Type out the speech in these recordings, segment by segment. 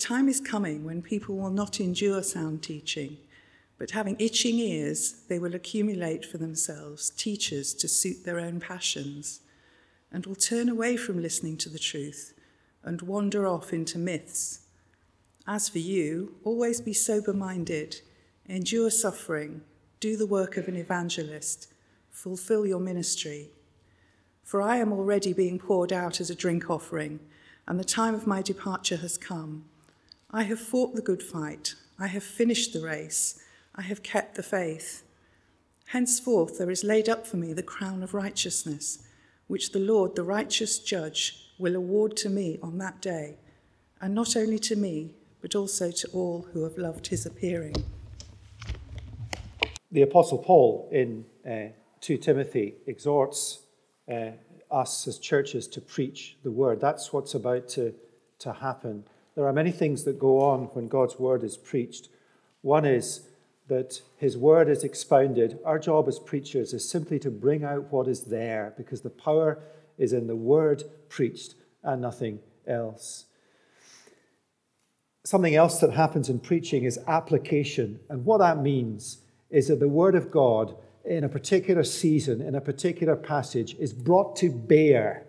time is coming when people will not endure sound teaching, but having itching ears, they will accumulate for themselves teachers to suit their own passions, and will turn away from listening to the truth and wander off into myths. As for you, always be sober minded, endure suffering, do the work of an evangelist, fulfill your ministry. For I am already being poured out as a drink offering, and the time of my departure has come. I have fought the good fight, I have finished the race, I have kept the faith. Henceforth there is laid up for me the crown of righteousness, which the Lord, the righteous judge, will award to me on that day, and not only to me, but also to all who have loved his appearing. The Apostle Paul in uh, 2 Timothy exhorts uh, us as churches to preach the word. That's what's about to, to happen. There are many things that go on when God's word is preached. One is that his word is expounded. Our job as preachers is simply to bring out what is there because the power is in the word preached and nothing else. Something else that happens in preaching is application. And what that means is that the word of God in a particular season, in a particular passage, is brought to bear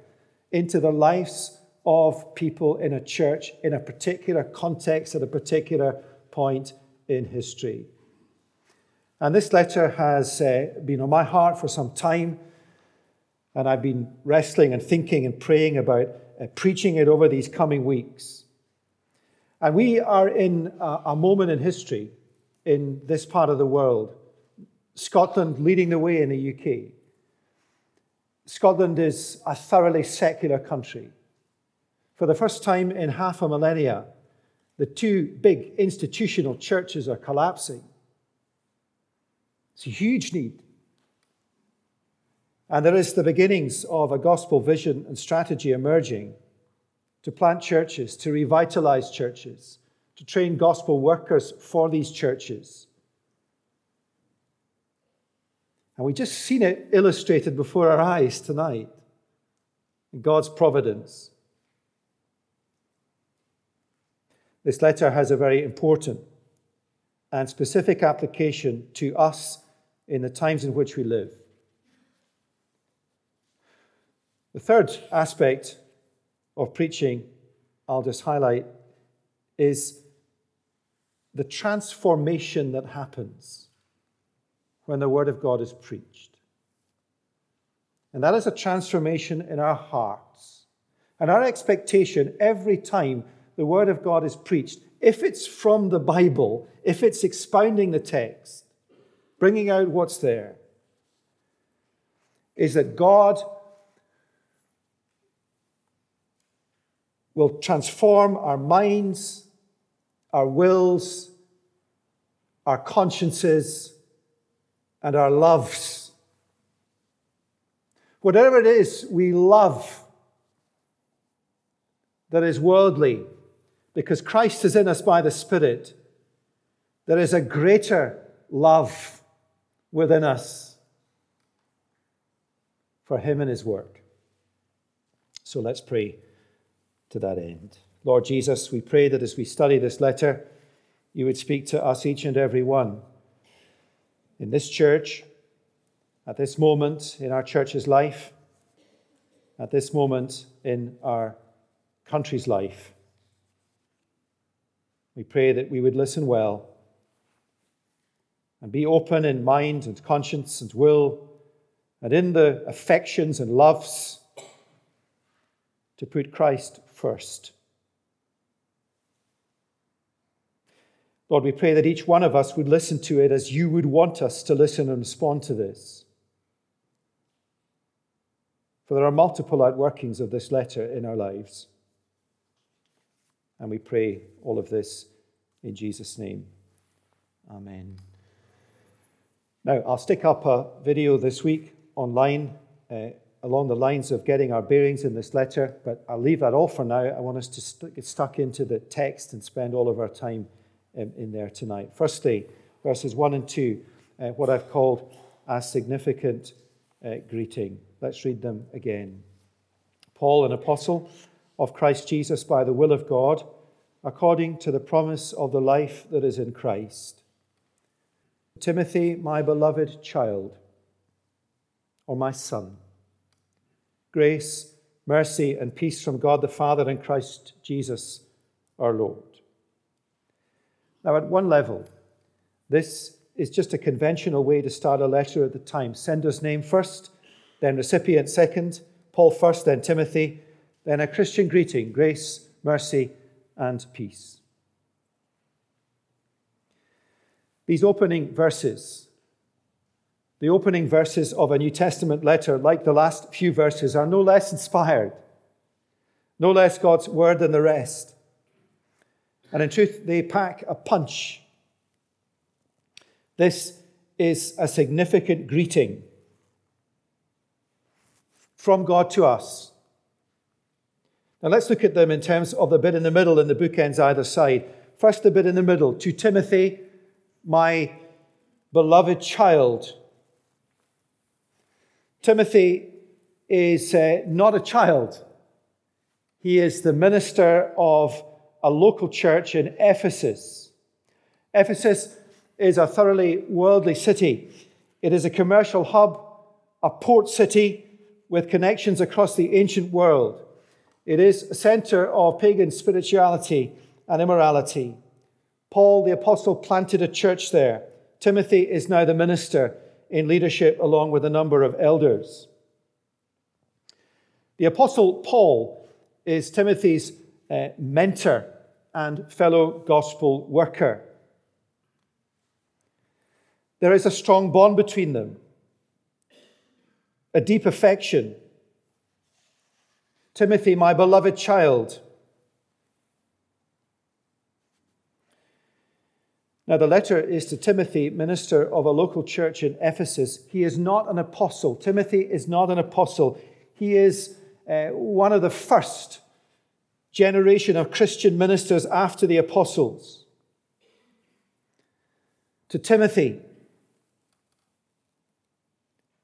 into the lives of people in a church in a particular context at a particular point in history. And this letter has uh, been on my heart for some time, and I've been wrestling and thinking and praying about uh, preaching it over these coming weeks. And we are in a, a moment in history in this part of the world Scotland leading the way in the UK. Scotland is a thoroughly secular country. For the first time in half a millennia, the two big institutional churches are collapsing. It's a huge need. And there is the beginnings of a gospel vision and strategy emerging to plant churches, to revitalize churches, to train gospel workers for these churches And we just seen it illustrated before our eyes tonight. in God's providence. This letter has a very important and specific application to us in the times in which we live. The third aspect of preaching I'll just highlight is the transformation that happens when the Word of God is preached. And that is a transformation in our hearts. And our expectation every time the Word of God is preached, if it's from the Bible, if it's expounding the text, bringing out what's there, is that God will transform our minds, our wills, our consciences, and our loves. Whatever it is we love that is worldly, because Christ is in us by the Spirit, there is a greater love within us for Him and His work. So let's pray to that end. Lord Jesus, we pray that as we study this letter, you would speak to us, each and every one in this church, at this moment in our church's life, at this moment in our country's life. We pray that we would listen well and be open in mind and conscience and will and in the affections and loves to put Christ first. Lord, we pray that each one of us would listen to it as you would want us to listen and respond to this. For there are multiple outworkings of this letter in our lives. And we pray all of this in Jesus' name. Amen. Now, I'll stick up a video this week online uh, along the lines of getting our bearings in this letter, but I'll leave that all for now. I want us to st- get stuck into the text and spend all of our time um, in there tonight. Firstly, verses 1 and 2, uh, what I've called a significant uh, greeting. Let's read them again. Paul, an apostle of Christ Jesus by the will of God, according to the promise of the life that is in Christ. Timothy, my beloved child, or my son, grace, mercy, and peace from God the Father and Christ Jesus our Lord. Now, at one level, this is just a conventional way to start a letter at the time. Sender's name first, then recipient second, Paul first, then Timothy, then a Christian greeting grace, mercy, and peace. These opening verses, the opening verses of a New Testament letter, like the last few verses, are no less inspired, no less God's word than the rest. And in truth, they pack a punch. This is a significant greeting from God to us. Now let's look at them in terms of the bit in the middle and the bookends either side. First, the bit in the middle to Timothy, my beloved child. Timothy is uh, not a child, he is the minister of a local church in Ephesus. Ephesus is a thoroughly worldly city. It is a commercial hub, a port city with connections across the ancient world. It is a center of pagan spirituality and immorality. Paul the apostle planted a church there. Timothy is now the minister in leadership along with a number of elders. The apostle Paul is Timothy's uh, mentor and fellow gospel worker. There is a strong bond between them, a deep affection. Timothy, my beloved child. Now, the letter is to Timothy, minister of a local church in Ephesus. He is not an apostle. Timothy is not an apostle. He is uh, one of the first generation of Christian ministers after the apostles. To Timothy,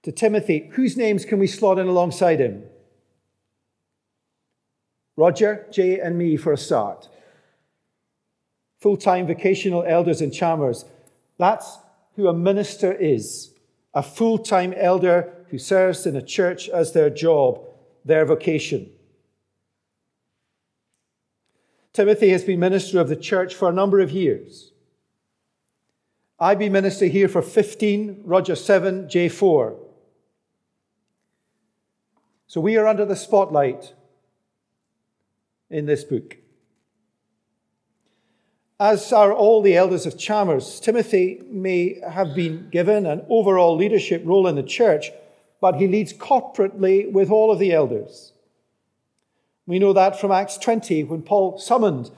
to Timothy, whose names can we slot in alongside him? Roger, Jay, and me for a start. Full time vocational elders and Chalmers. That's who a minister is a full time elder who serves in a church as their job, their vocation. Timothy has been minister of the church for a number of years. I've been minister here for 15, Roger 7, Jay 4. So we are under the spotlight in this book. As are all the elders of Chalmers, Timothy may have been given an overall leadership role in the church, but he leads corporately with all of the elders. We know that from Acts 20 when Paul summoned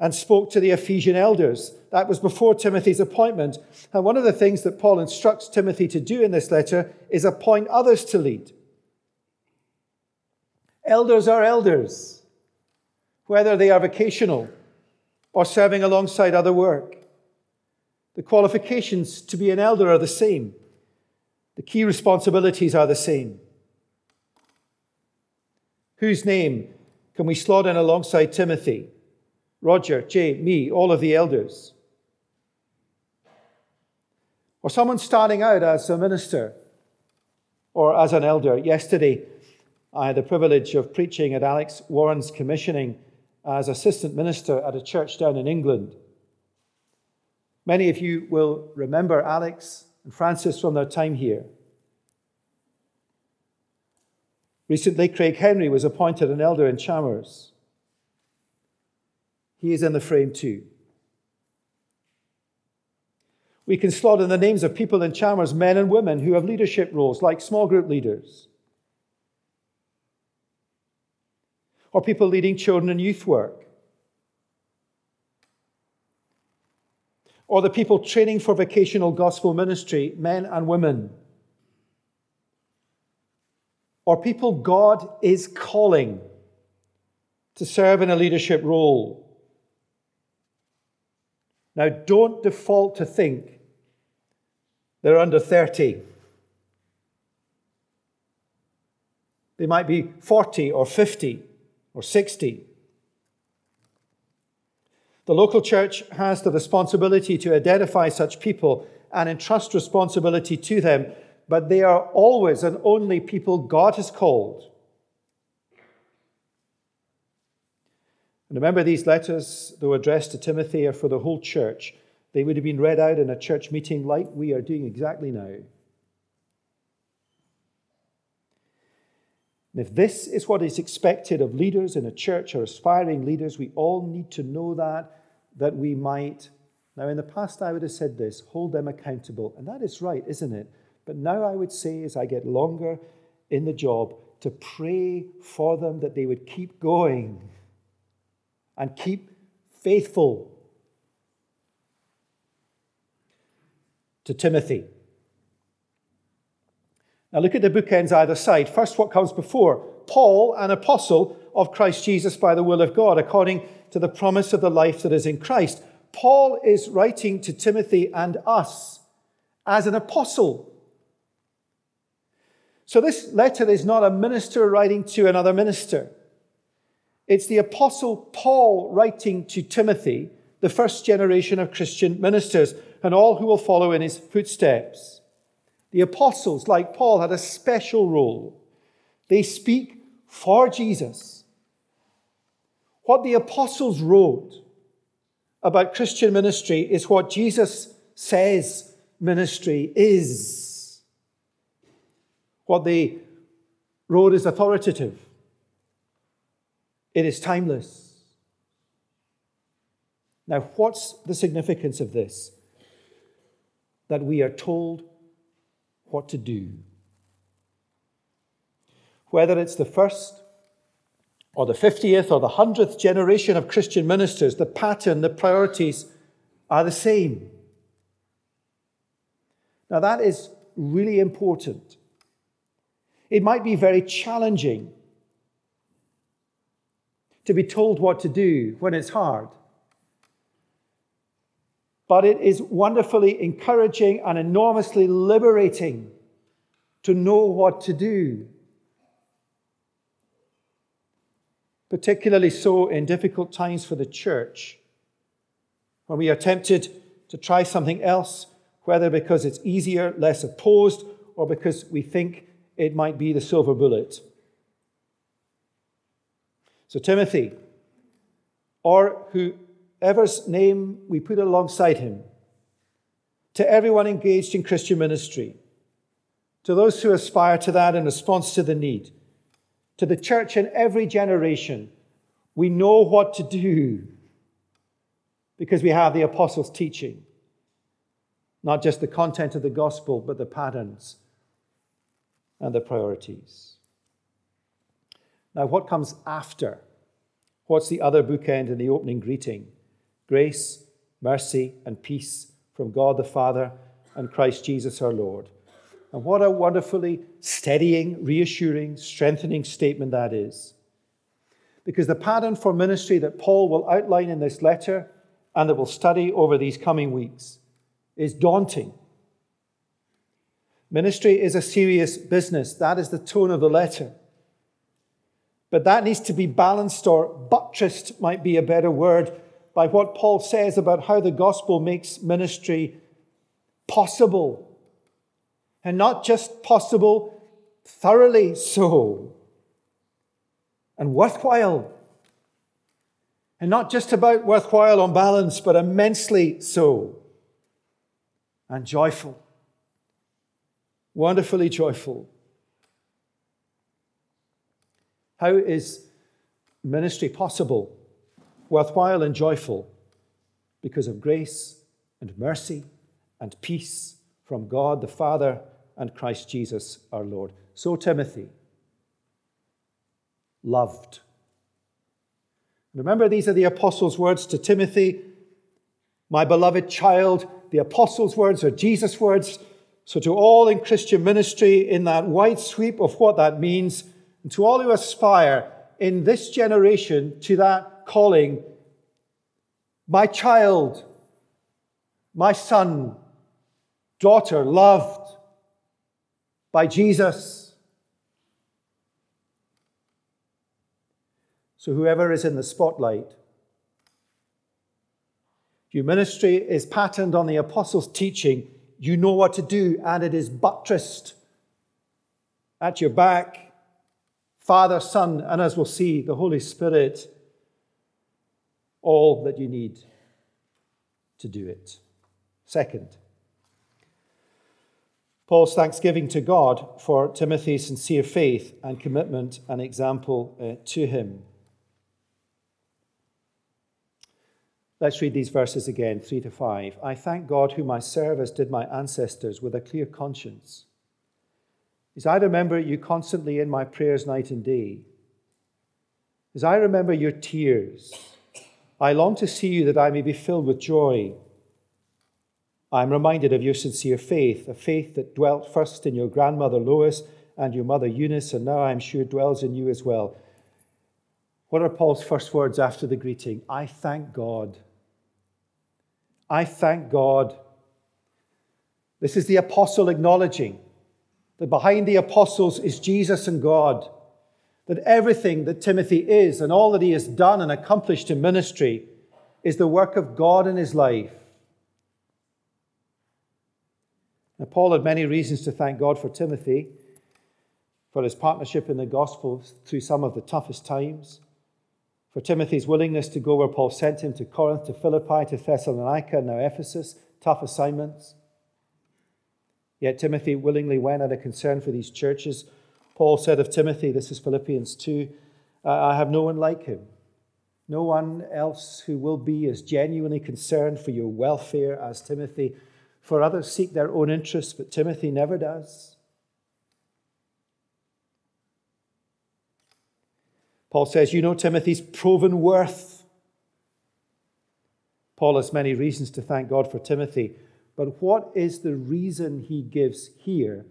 and spoke to the Ephesian elders. That was before Timothy's appointment. And one of the things that Paul instructs Timothy to do in this letter is appoint others to lead. Elders are elders, whether they are vocational or serving alongside other work. The qualifications to be an elder are the same, the key responsibilities are the same. Whose name can we slot in alongside Timothy, Roger, Jay, me, all of the elders? Or someone starting out as a minister or as an elder. Yesterday, I had the privilege of preaching at Alex Warren's commissioning as assistant minister at a church down in England. Many of you will remember Alex and Francis from their time here. Recently, Craig Henry was appointed an elder in Chalmers. He is in the frame too. We can slot in the names of people in Chalmers, men and women who have leadership roles, like small group leaders, or people leading children and youth work, or the people training for vocational gospel ministry, men and women or people God is calling to serve in a leadership role. Now, don't default to think they're under 30. They might be 40 or 50 or 60. The local church has the responsibility to identify such people and entrust responsibility to them, but they are always and only people God has called. And remember, these letters, though addressed to Timothy, are for the whole church. They would have been read out in a church meeting like we are doing exactly now. And if this is what is expected of leaders in a church or aspiring leaders, we all need to know that, that we might. Now, in the past, I would have said this hold them accountable. And that is right, isn't it? But now I would say, as I get longer in the job, to pray for them that they would keep going and keep faithful. To Timothy. Now look at the bookends either side. First, what comes before? Paul, an apostle of Christ Jesus by the will of God, according to the promise of the life that is in Christ. Paul is writing to Timothy and us as an apostle. So this letter is not a minister writing to another minister. It's the apostle Paul writing to Timothy, the first generation of Christian ministers, and all who will follow in his footsteps. The apostles, like Paul, had a special role. They speak for Jesus. What the apostles wrote about Christian ministry is what Jesus says ministry is. What they wrote is authoritative, it is timeless. Now, what's the significance of this? That we are told what to do. Whether it's the first or the 50th or the 100th generation of Christian ministers, the pattern, the priorities are the same. Now, that is really important. It might be very challenging to be told what to do when it's hard but it is wonderfully encouraging and enormously liberating to know what to do. Particularly so in difficult times for the church, when we are tempted to try something else, whether because it's easier, less opposed, or because we think it might be the silver bullet. So, Timothy, or who whoever's name we put alongside him, to everyone engaged in Christian ministry, to those who aspire to that in response to the need, to the church in every generation, we know what to do because we have the apostles' teaching. Not just the content of the gospel, but the patterns and the priorities. Now, what comes after? What's the other bookend in the opening greeting? Grace, mercy, and peace from God the Father and Christ Jesus our Lord. And what a wonderfully steadying, reassuring, strengthening statement that is. Because the pattern for ministry that Paul will outline in this letter and that we'll study over these coming weeks is daunting. Ministry is a serious business. That is the tone of the letter. But that needs to be balanced or buttressed, might be a better word, by what Paul says about how the gospel makes ministry possible. And not just possible, thoroughly so. And worthwhile. And not just about worthwhile on balance, but immensely so. And joyful. Wonderfully joyful. How is ministry possible? Worthwhile and joyful because of grace and mercy and peace from God the Father and Christ Jesus our Lord. So, Timothy, loved. Remember, these are the apostles' words to Timothy, my beloved child. The apostles' words are Jesus' words. So, to all in Christian ministry, in that wide sweep of what that means, and to all who aspire in this generation to that calling, my child, my son, daughter, loved by Jesus. So, whoever is in the spotlight, Your ministry is patterned on the apostles' teaching. You know what to do, and it is buttressed at your back. Father, Son, and as we'll see, the Holy Spirit, all that you need to do it. Second, Paul's thanksgiving to God for Timothy's sincere faith and commitment and example uh, to him. Let's read these verses again, 3 to 5. I thank God, whom I serve as did my ancestors, with a clear conscience. As I remember you constantly in my prayers night and day, as I remember your tears, I long to see you that I may be filled with joy. I am reminded of your sincere faith, a faith that dwelt first in your grandmother Lois and your mother Eunice, and now I am sure dwells in you as well. What are Paul's first words after the greeting? I thank God I thank God. This is the apostle acknowledging that behind the apostles is Jesus and God, that everything that Timothy is and all that he has done and accomplished in ministry is the work of God in his life. Now, Paul had many reasons to thank God for Timothy, for his partnership in the gospel through some of the toughest times for Timothy's willingness to go where Paul sent him to Corinth, to Philippi, to Thessalonica, now Ephesus, tough assignments. Yet Timothy willingly went out of concern for these churches. Paul said of Timothy, this is Philippians 2, I have no one like him, no one else who will be as genuinely concerned for your welfare as Timothy. For others seek their own interests, but Timothy never does. Paul says, You know Timothy's proven worth. Paul has many reasons to thank God for Timothy, but what is the reason he gives here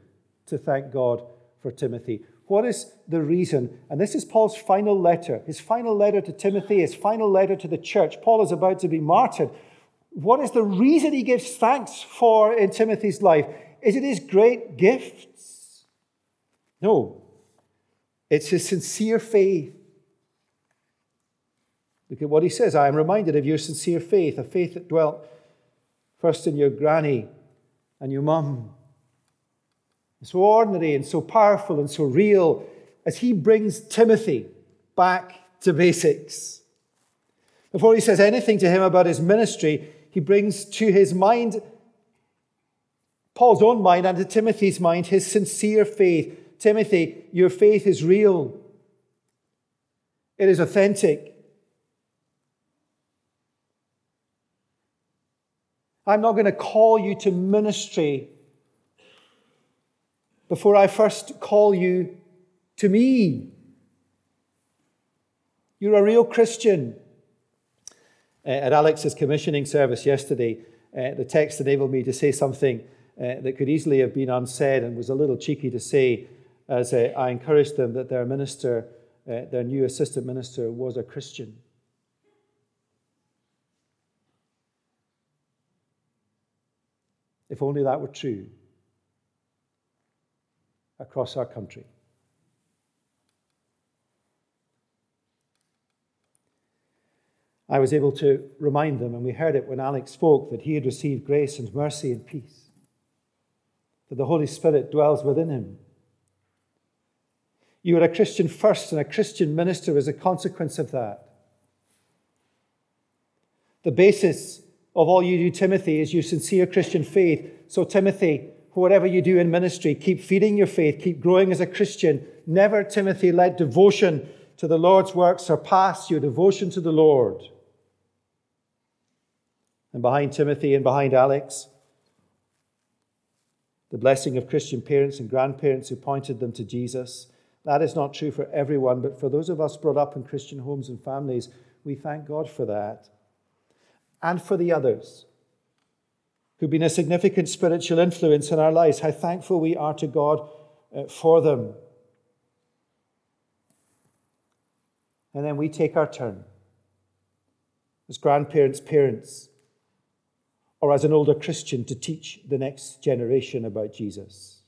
to thank God for Timothy? What is the reason? And this is Paul's final letter, his final letter to Timothy, his final letter to the church. Paul is about to be martyred. What is the reason he gives thanks for in Timothy's life? Is it his great gifts? No. It's his sincere faith Look at what he says. I am reminded of your sincere faith, a faith that dwelt first in your granny and your mum. So ordinary and so powerful and so real as he brings Timothy back to basics. Before he says anything to him about his ministry, he brings to his mind, Paul's own mind, and to Timothy's mind, his sincere faith. Timothy, your faith is real, it is authentic. I'm not going to call you to ministry before I first call you to me. You're a real Christian. Uh, at Alex's commissioning service yesterday, uh, the text enabled me to say something uh, that could easily have been unsaid and was a little cheeky to say as uh, I encouraged them that their minister, uh, their new assistant minister, was a Christian. If only that were true across our country. I was able to remind them, and we heard it when Alex spoke, that he had received grace and mercy and peace, that the Holy Spirit dwells within him. You are a Christian first and a Christian minister as a consequence of that. The basis of all you do, Timothy, is your sincere Christian faith. So, Timothy, whatever you do in ministry, keep feeding your faith, keep growing as a Christian. Never, Timothy, let devotion to the Lord's work surpass your devotion to the Lord. And behind Timothy and behind Alex, the blessing of Christian parents and grandparents who pointed them to Jesus. That is not true for everyone, but for those of us brought up in Christian homes and families, we thank God for that and for the others who've been a significant spiritual influence in our lives. How thankful we are to God uh, for them. And then we take our turn as grandparents, parents, or as an older Christian to teach the next generation about Jesus.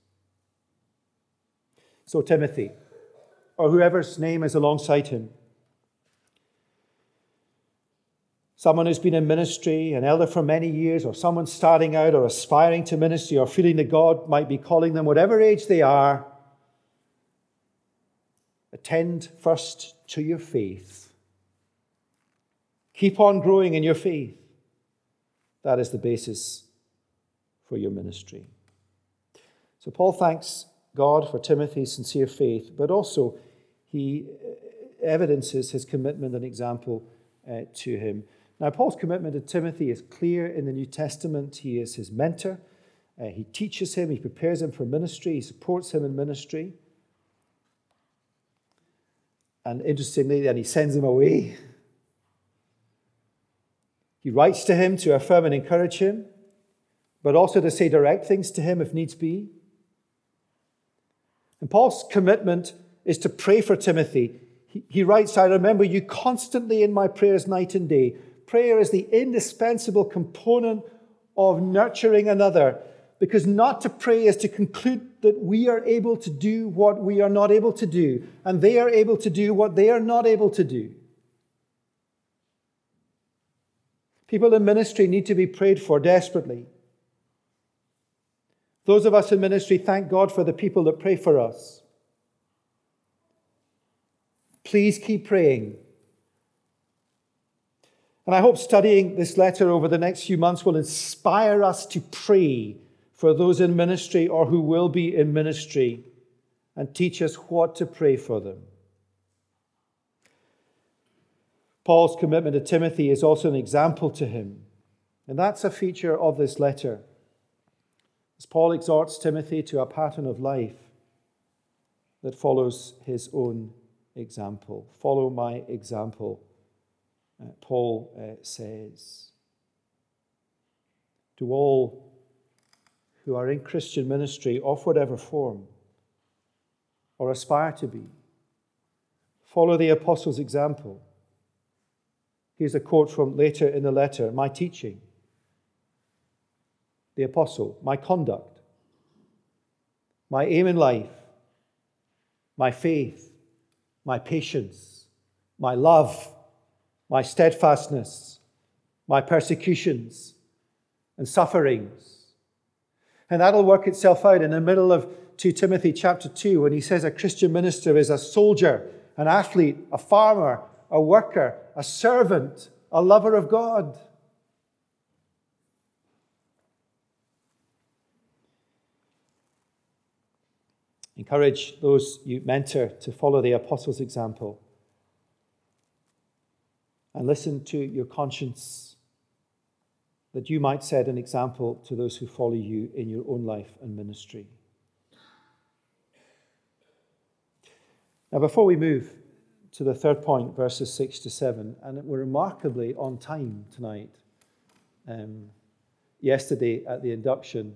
So, Timothy, or whoever's name is alongside him, someone who's been in ministry, an elder for many years, or someone starting out or aspiring to ministry or feeling that God might be calling them, whatever age they are, attend first to your faith. Keep on growing in your faith. That is the basis for your ministry. So, Paul thanks God for Timothy's sincere faith, but also he evidences his commitment and example uh, to him. Now, Paul's commitment to Timothy is clear in the New Testament. He is his mentor. Uh, he teaches him, he prepares him for ministry, he supports him in ministry. And interestingly, then he sends him away. He writes to him to affirm and encourage him, but also to say direct things to him if needs be. And Paul's commitment is to pray for Timothy. He, he writes, I remember you constantly in my prayers night and day. Prayer is the indispensable component of nurturing another because not to pray is to conclude that we are able to do what we are not able to do, and they are able to do what they are not able to do. People in ministry need to be prayed for desperately. Those of us in ministry thank God for the people that pray for us. Please keep praying. And I hope studying this letter over the next few months will inspire us to pray for those in ministry or who will be in ministry and teach us what to pray for them. Paul's commitment to Timothy is also an example to him, and that's a feature of this letter. As Paul exhorts Timothy to a pattern of life that follows his own example. Follow my example, uh, Paul uh, says. To all who are in Christian ministry of whatever form or aspire to be. Follow the apostles' example. Here's a quote from later in the letter My teaching, the apostle, my conduct, my aim in life, my faith, my patience, my love, my steadfastness, my persecutions and sufferings and that'll work itself out in the middle of 2 Timothy chapter 2 when he says a Christian minister is a soldier, an athlete, a farmer, a worker, a servant, a lover of God. Encourage those you mentor to follow the apostles' example and listen to your conscience that you might set an example to those who follow you in your own life and ministry. Now, before we move to the third point, verses 6 to 7, and we're remarkably on time tonight. Um, yesterday at the induction,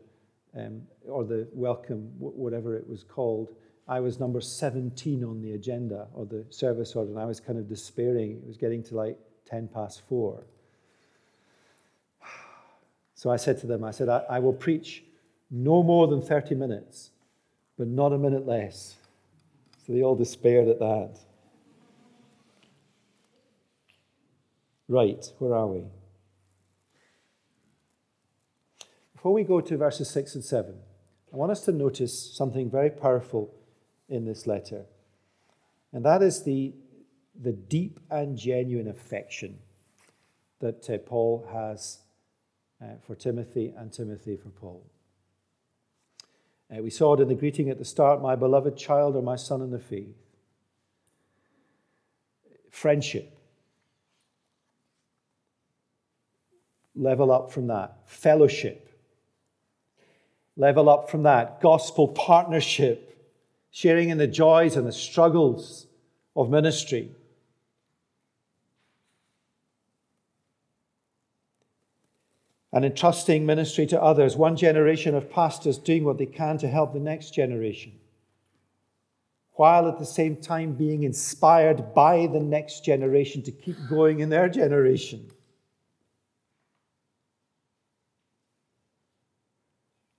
um, or the welcome, whatever it was called, I was number 17 on the agenda or the service order, and I was kind of despairing. It was getting to like 10 past 4. So I said to them, I said, I, I will preach no more than 30 minutes, but not a minute less. So they all despaired at that. Right, where are we? Before we go to verses 6 and 7, I want us to notice something very powerful in this letter, and that is the, the deep and genuine affection that uh, Paul has uh, for Timothy and Timothy for Paul. Uh, we saw it in the greeting at the start my beloved child or my son in the faith. Friendship. Level up from that. Fellowship. Level up from that. Gospel partnership. Sharing in the joys and the struggles of ministry. and entrusting ministry to others, one generation of pastors doing what they can to help the next generation, while at the same time being inspired by the next generation to keep going in their generation.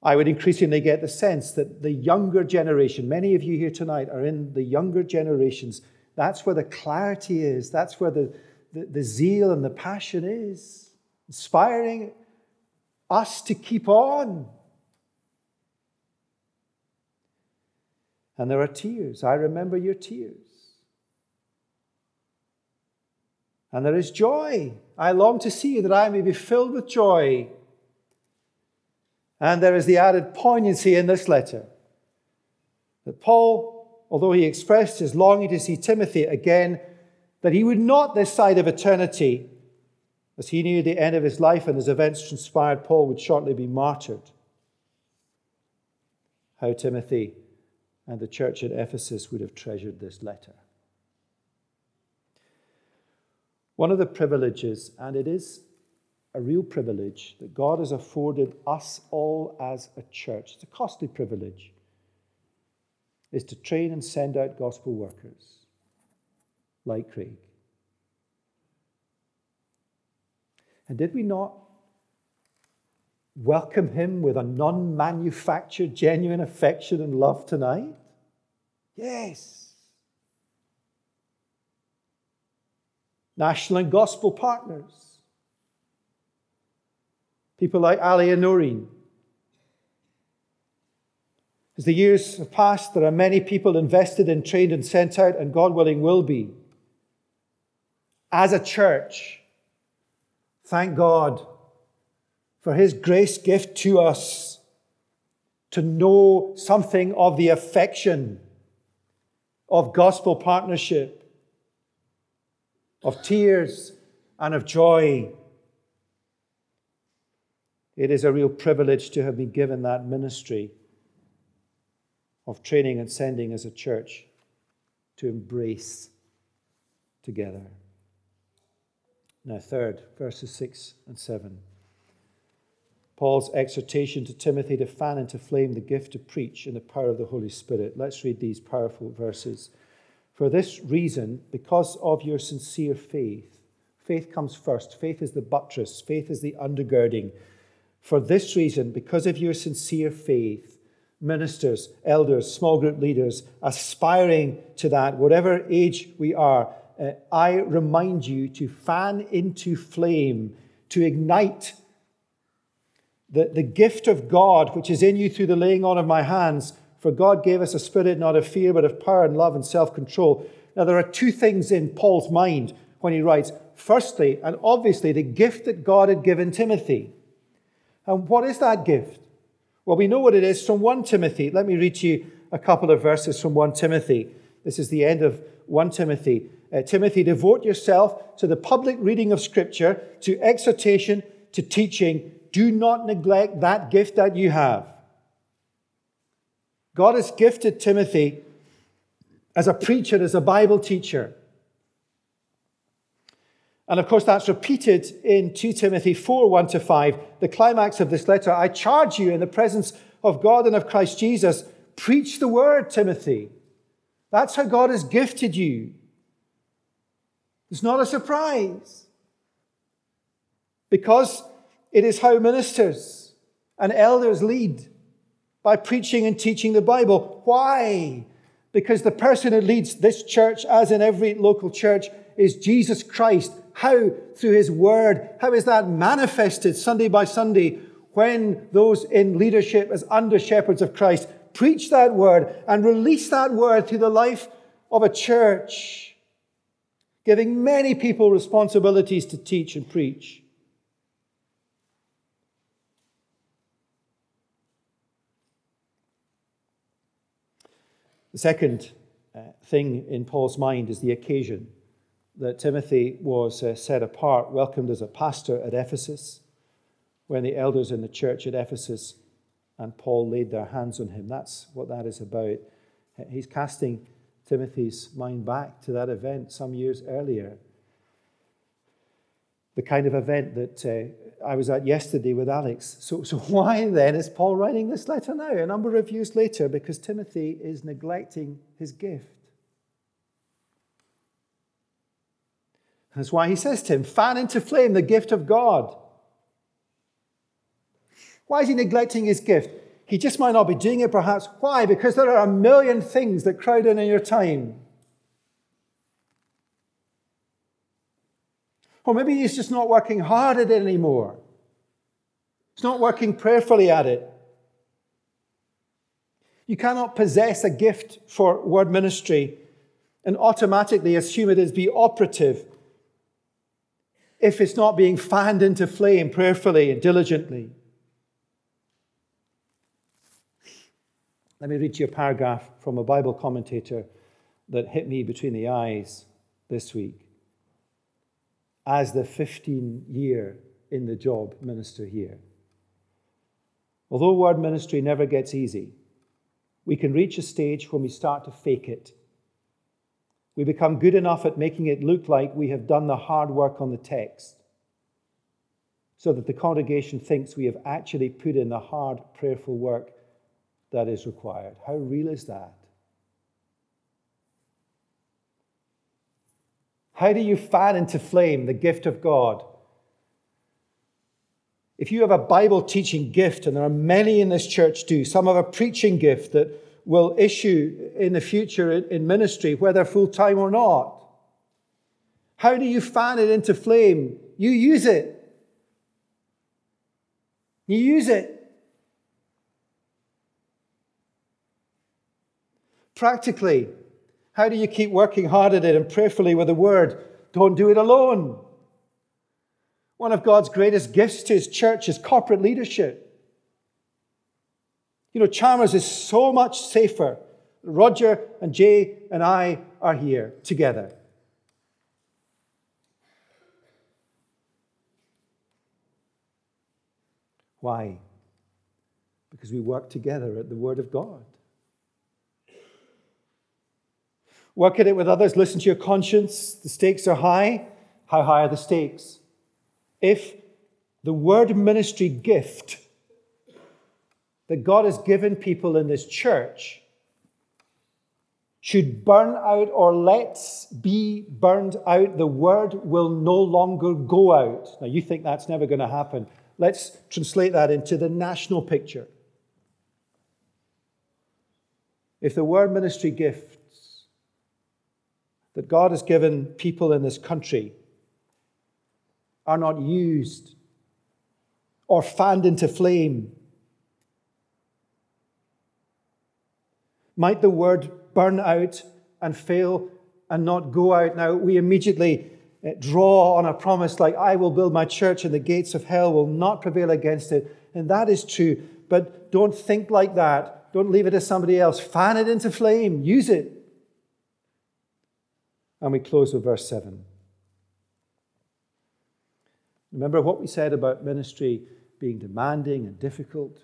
I would increasingly get the sense that the younger generation, many of you here tonight are in the younger generations, that's where the clarity is, that's where the, the, the zeal and the passion is, inspiring us to keep on. And there are tears. I remember your tears. And there is joy. I long to see you that I may be filled with joy. And there is the added poignancy in this letter that Paul, although he expressed his longing to see Timothy again, that he would not this side of eternity, as he knew the end of his life and as events transpired, Paul would shortly be martyred. How Timothy and the church at Ephesus would have treasured this letter. One of the privileges, and it is a real privilege, that God has afforded us all as a church, it's a costly privilege, is to train and send out gospel workers like Craig. And did we not welcome him with a non manufactured, genuine affection and love tonight? Yes. national and gospel partners. People like Ali and Noreen. As the years have passed, there are many people invested and trained and sent out, and God willing will be. As a church, thank God for His grace gift to us to know something of the affection of gospel partnership of tears and of joy. It is a real privilege to have been given that ministry of training and sending as a church to embrace together. Now, third, verses 6 and 7. Paul's exhortation to Timothy to fan into flame the gift to preach in the power of the Holy Spirit. Let's read these powerful verses. For this reason, because of your sincere faith, faith comes first. Faith is the buttress, faith is the undergirding. For this reason, because of your sincere faith, ministers, elders, small group leaders, aspiring to that, whatever age we are, uh, I remind you to fan into flame, to ignite the, the gift of God which is in you through the laying on of my hands for God gave us a spirit not of fear, but of power and love and self control. Now, there are two things in Paul's mind when he writes. Firstly, and obviously, the gift that God had given Timothy. And what is that gift? Well, we know what it is from 1 Timothy. Let me read to you a couple of verses from 1 Timothy. This is the end of 1 Timothy. Uh, Timothy, devote yourself to the public reading of Scripture, to exhortation, to teaching. Do not neglect that gift that you have God has gifted Timothy as a preacher, as a Bible teacher. And of course, that's repeated in 2 Timothy 4 1 to 5. The climax of this letter I charge you in the presence of God and of Christ Jesus, preach the word, Timothy. That's how God has gifted you. It's not a surprise. Because it is how ministers and elders lead by preaching and teaching the Bible. Why? Because the person who leads this church, as in every local church, is Jesus Christ. How? Through his word. How is that manifested Sunday by Sunday when those in leadership as under shepherds of Christ preach that word and release that word through the life of a church, giving many people responsibilities to teach and preach? The second uh, thing in Paul's mind is the occasion that Timothy was uh, set apart, welcomed as a pastor at Ephesus, when the elders in the church at Ephesus and Paul laid their hands on him. That's what that is about. He's casting Timothy's mind back to that event some years earlier. The kind of event that uh, I was at yesterday with Alex. So, so why then is Paul writing this letter now, a number of years later? Because Timothy is neglecting his gift. That's why he says to him, fan into flame the gift of God. Why is he neglecting his gift? He just might not be doing it, perhaps. Why? Because there are a million things that crowd in in your time. Or maybe he's just not working hard at it anymore. He's not working prayerfully at it. You cannot possess a gift for word ministry and automatically assume it is be operative if it's not being fanned into flame prayerfully and diligently. Let me read you a paragraph from a Bible commentator that hit me between the eyes this week. As the 15 year in the job minister here. Although word ministry never gets easy, we can reach a stage when we start to fake it. We become good enough at making it look like we have done the hard work on the text so that the congregation thinks we have actually put in the hard, prayerful work that is required. How real is that? How do you fan into flame the gift of God? If you have a Bible teaching gift, and there are many in this church do, some have a preaching gift that will issue in the future in ministry, whether full time or not. How do you fan it into flame? You use it. You use it. Practically, how do you keep working hard at it and prayerfully with the word? Don't do it alone. One of God's greatest gifts to his church is corporate leadership. You know, Chalmers is so much safer. Roger and Jay and I are here together. Why? Because we work together at the Word of God. Work at it with others. Listen to your conscience. The stakes are high. How high are the stakes? If the word ministry gift that God has given people in this church should burn out or let's be burned out, the word will no longer go out. Now, you think that's never going to happen. Let's translate that into the national picture. If the word ministry gifts that God has given people in this country are not used or fanned into flame. Might the word burn out and fail and not go out? Now, we immediately eh, draw on a promise like, I will build my church and the gates of hell will not prevail against it. And that is true. But don't think like that. Don't leave it to somebody else. Fan it into flame. Use it. And we close with verse 7. Remember what we said about ministry being demanding and difficult?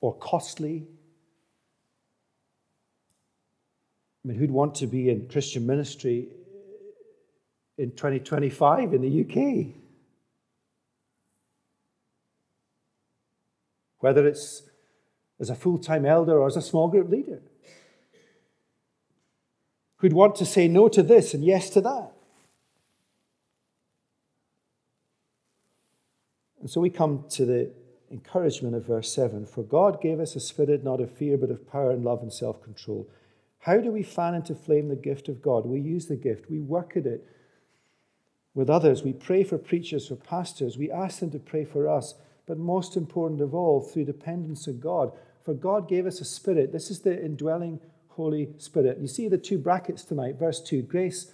Or costly? I mean, who'd want to be in Christian ministry in 2025 in the UK? Whether it's as a full time elder or as a small group leader, who'd want to say no to this and yes to that. And so we come to the encouragement of verse 7 For God gave us a spirit not of fear, but of power and love and self control. How do we fan into flame the gift of God? We use the gift, we work at it with others. We pray for preachers, for pastors. We ask them to pray for us. But most important of all, through dependence on God, for God gave us a spirit. This is the indwelling Holy Spirit. You see the two brackets tonight, verse 2 grace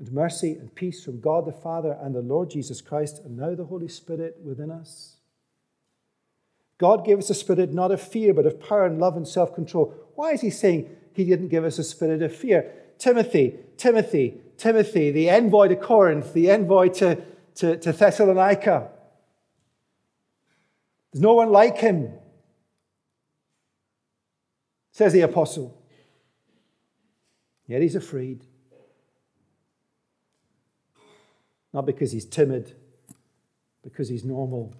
and mercy and peace from God the Father and the Lord Jesus Christ, and now the Holy Spirit within us. God gave us a spirit not of fear, but of power and love and self control. Why is he saying he didn't give us a spirit of fear? Timothy, Timothy, Timothy, the envoy to Corinth, the envoy to, to, to Thessalonica. There's no one like him says the apostle. Yet he's afraid. Not because he's timid, because he's normal.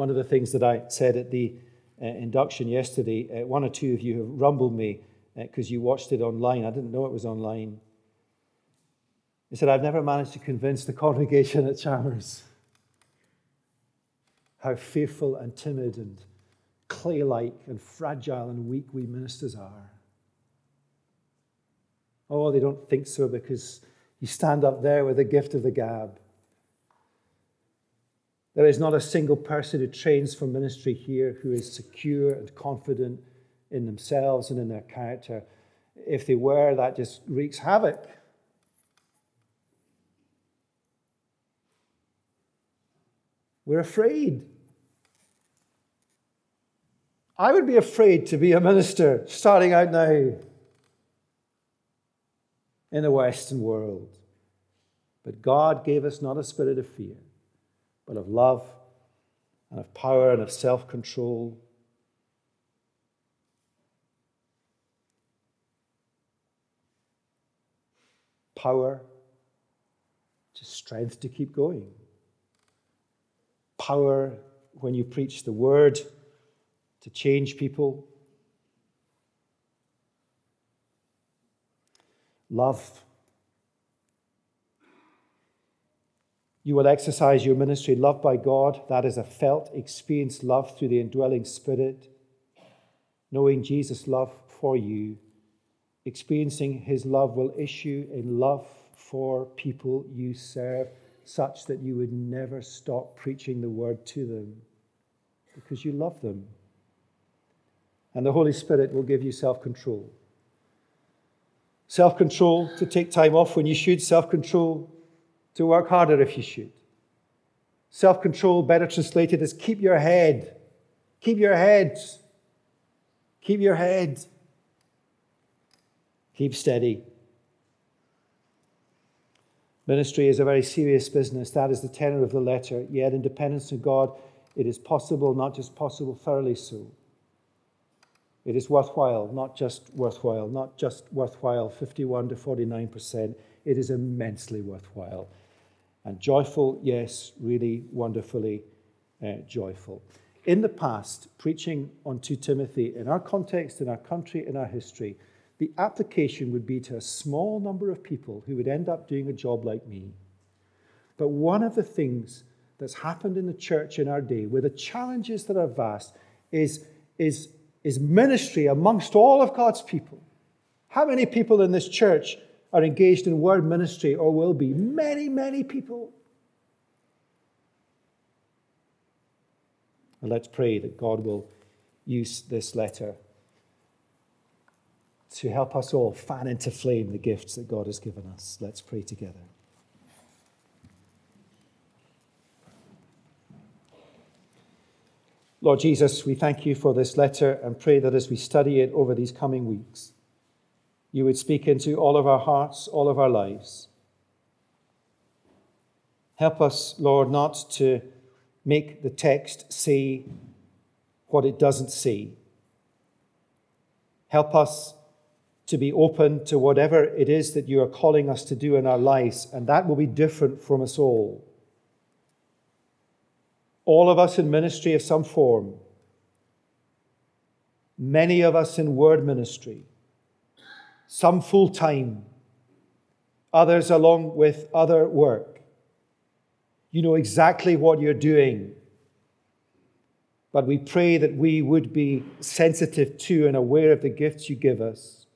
One of the things that I said at the uh, induction yesterday, uh, one or two of you have rumbled me because uh, you watched it online. I didn't know it was online. He said, I've never managed to convince the congregation at Chalmers how fearful and timid and clay like and fragile and weak we ministers are. Oh, they don't think so because you stand up there with the gift of the gab. There is not a single person who trains for ministry here who is secure and confident in themselves and in their character. If they were, that just wreaks havoc. We're afraid. I would be afraid to be a minister starting out now in the Western world. But God gave us not a spirit of fear, of love and of power and of self control. Power, to strength to keep going. Power when you preach the word to change people. Love You will exercise your ministry loved by God. That is a felt, experienced love through the indwelling Spirit, knowing Jesus' love for you. Experiencing his love will issue in love for people you serve, such that you would never stop preaching the word to them because you love them. And the Holy Spirit will give you self control. Self control to take time off when you should, self control to work harder if you should. Self control, better translated, is keep your head. Keep your head. Keep your head. Keep steady. Ministry is a very serious business. That is the tenor of the letter. Yet, in dependence on God, it is possible, not just possible, thoroughly so. It is worthwhile, not just worthwhile, not just worthwhile 51 to 49%. It is immensely worthwhile. And joyful, yes, really wonderfully uh, joyful. In the past, preaching on 2 Timothy, in our context, in our country, in our history, the application would be to a small number of people who would end up doing a job like me. But one of the things that's happened in the church in our day, where the challenges that are vast, is, is, is ministry amongst all of God's people. How many people in this church are engaged in word ministry or will be. Many, many people. And let's pray that God will use this letter to help us all fan into flame the gifts that God has given us. Let's pray together. Lord Jesus, we thank you for this letter and pray that as we study it over these coming weeks, you would speak into all of our hearts, all of our lives. Help us, Lord, not to make the text say what it doesn't say. Help us to be open to whatever it is that you are calling us to do in our lives, and that will be different from us all. All of us in ministry of some form, many of us in word ministry some full time, others along with other work. You know exactly what you're doing. But we pray that we would be sensitive to and aware of the gifts you give us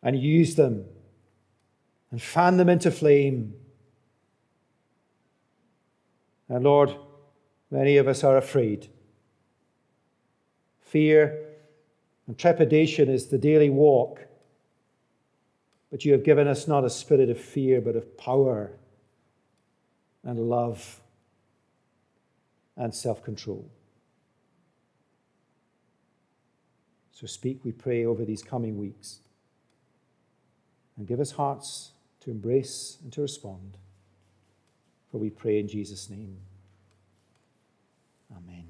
and use them and fan them into flame. And Lord, many of us are afraid. Fear and trepidation is the daily walk. But you have given us not a spirit of fear, but of power and love and self control. So speak, we pray, over these coming weeks. And give us hearts to embrace and to respond. For we pray in Jesus' name. Amen.